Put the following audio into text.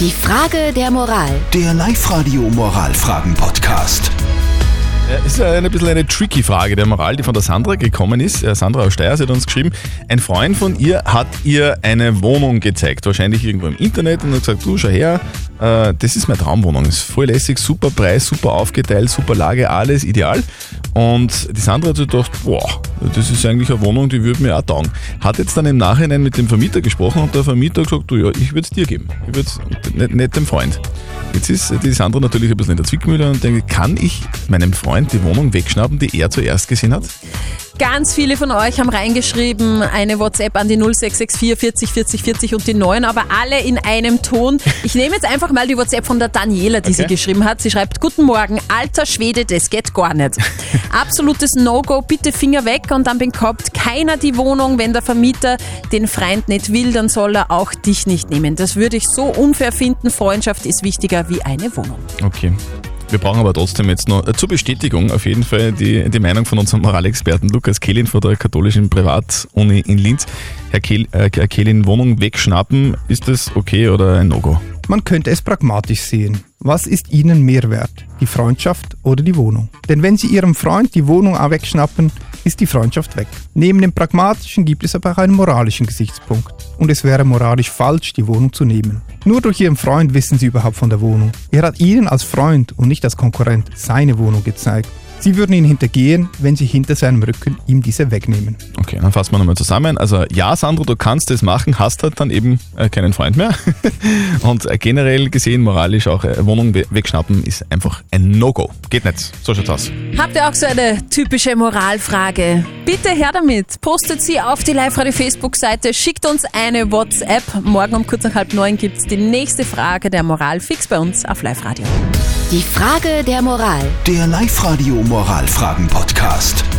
Die Frage der Moral. Der Live-Radio Moralfragen-Podcast. Ja, ist ja ein bisschen eine tricky Frage der Moral, die von der Sandra gekommen ist. Sandra aus Steyr, hat uns geschrieben, ein Freund von ihr hat ihr eine Wohnung gezeigt, wahrscheinlich irgendwo im Internet und hat gesagt, du schau her, äh, das ist meine Traumwohnung, ist voll lässig, super Preis, super aufgeteilt, super Lage, alles ideal. Und die Sandra hat sich gedacht, boah, das ist eigentlich eine Wohnung, die würde mir auch taugen. Hat jetzt dann im Nachhinein mit dem Vermieter gesprochen und der Vermieter hat gesagt, du ja, ich würde es dir geben, ich würde es nicht, nicht dem Freund. Jetzt ist die Sandra natürlich ein bisschen in der Zwickmühle und denkt, kann ich meinem Freund die Wohnung wegschnappen, die er zuerst gesehen hat? Ganz viele von euch haben reingeschrieben, eine WhatsApp an die 0664 40 40 40 und die 9, aber alle in einem Ton. Ich nehme jetzt einfach mal die WhatsApp von der Daniela, die Okay. sie geschrieben hat. Sie schreibt, guten Morgen, alter Schwede, das geht gar nicht. Absolutes No-Go, bitte Finger weg und dann bekommt keiner die Wohnung. Wenn der Vermieter den Freund nicht will, dann soll er auch dich nicht nehmen. Das würde ich so unfair finden. Freundschaft ist wichtiger wie eine Wohnung. Okay. Wir brauchen aber trotzdem jetzt noch äh, zur Bestätigung auf jeden Fall die, die Meinung von unserem Moralexperten Lukas Kehlin von der katholischen Privatuni in Linz. Herr, Kehl, äh, Herr Kehlin, Wohnung wegschnappen, ist das okay oder ein No-Go? Man könnte es pragmatisch sehen. Was ist Ihnen mehr wert? Die Freundschaft oder die Wohnung? Denn wenn Sie Ihrem Freund die Wohnung wegschnappen, ist die Freundschaft weg. Neben dem pragmatischen gibt es aber auch einen moralischen Gesichtspunkt. Und es wäre moralisch falsch, die Wohnung zu nehmen. Nur durch Ihren Freund wissen Sie überhaupt von der Wohnung. Er hat Ihnen als Freund und nicht als Konkurrent seine Wohnung gezeigt. Sie würden ihn hintergehen, wenn Sie hinter seinem Rücken ihm diese wegnehmen. Okay, dann fassen wir nochmal zusammen. Also ja, Sandro, du kannst das machen, hast halt dann eben äh, keinen Freund mehr. Und äh, generell gesehen, moralisch auch äh, Wohnung we wegschnappen ist einfach ein No-Go. Geht nicht. So schaut's aus. Habt ihr auch so eine typische Moralfrage? Bitte her damit. Postet sie auf die Live-Radio Facebook-Seite, schickt uns eine WhatsApp. Morgen um kurz nach halb neun gibt's die nächste Frage der Moral fix bei uns auf Live-Radio. Die Frage der Moral. Der Live-Radio Moralfragen-Podcast.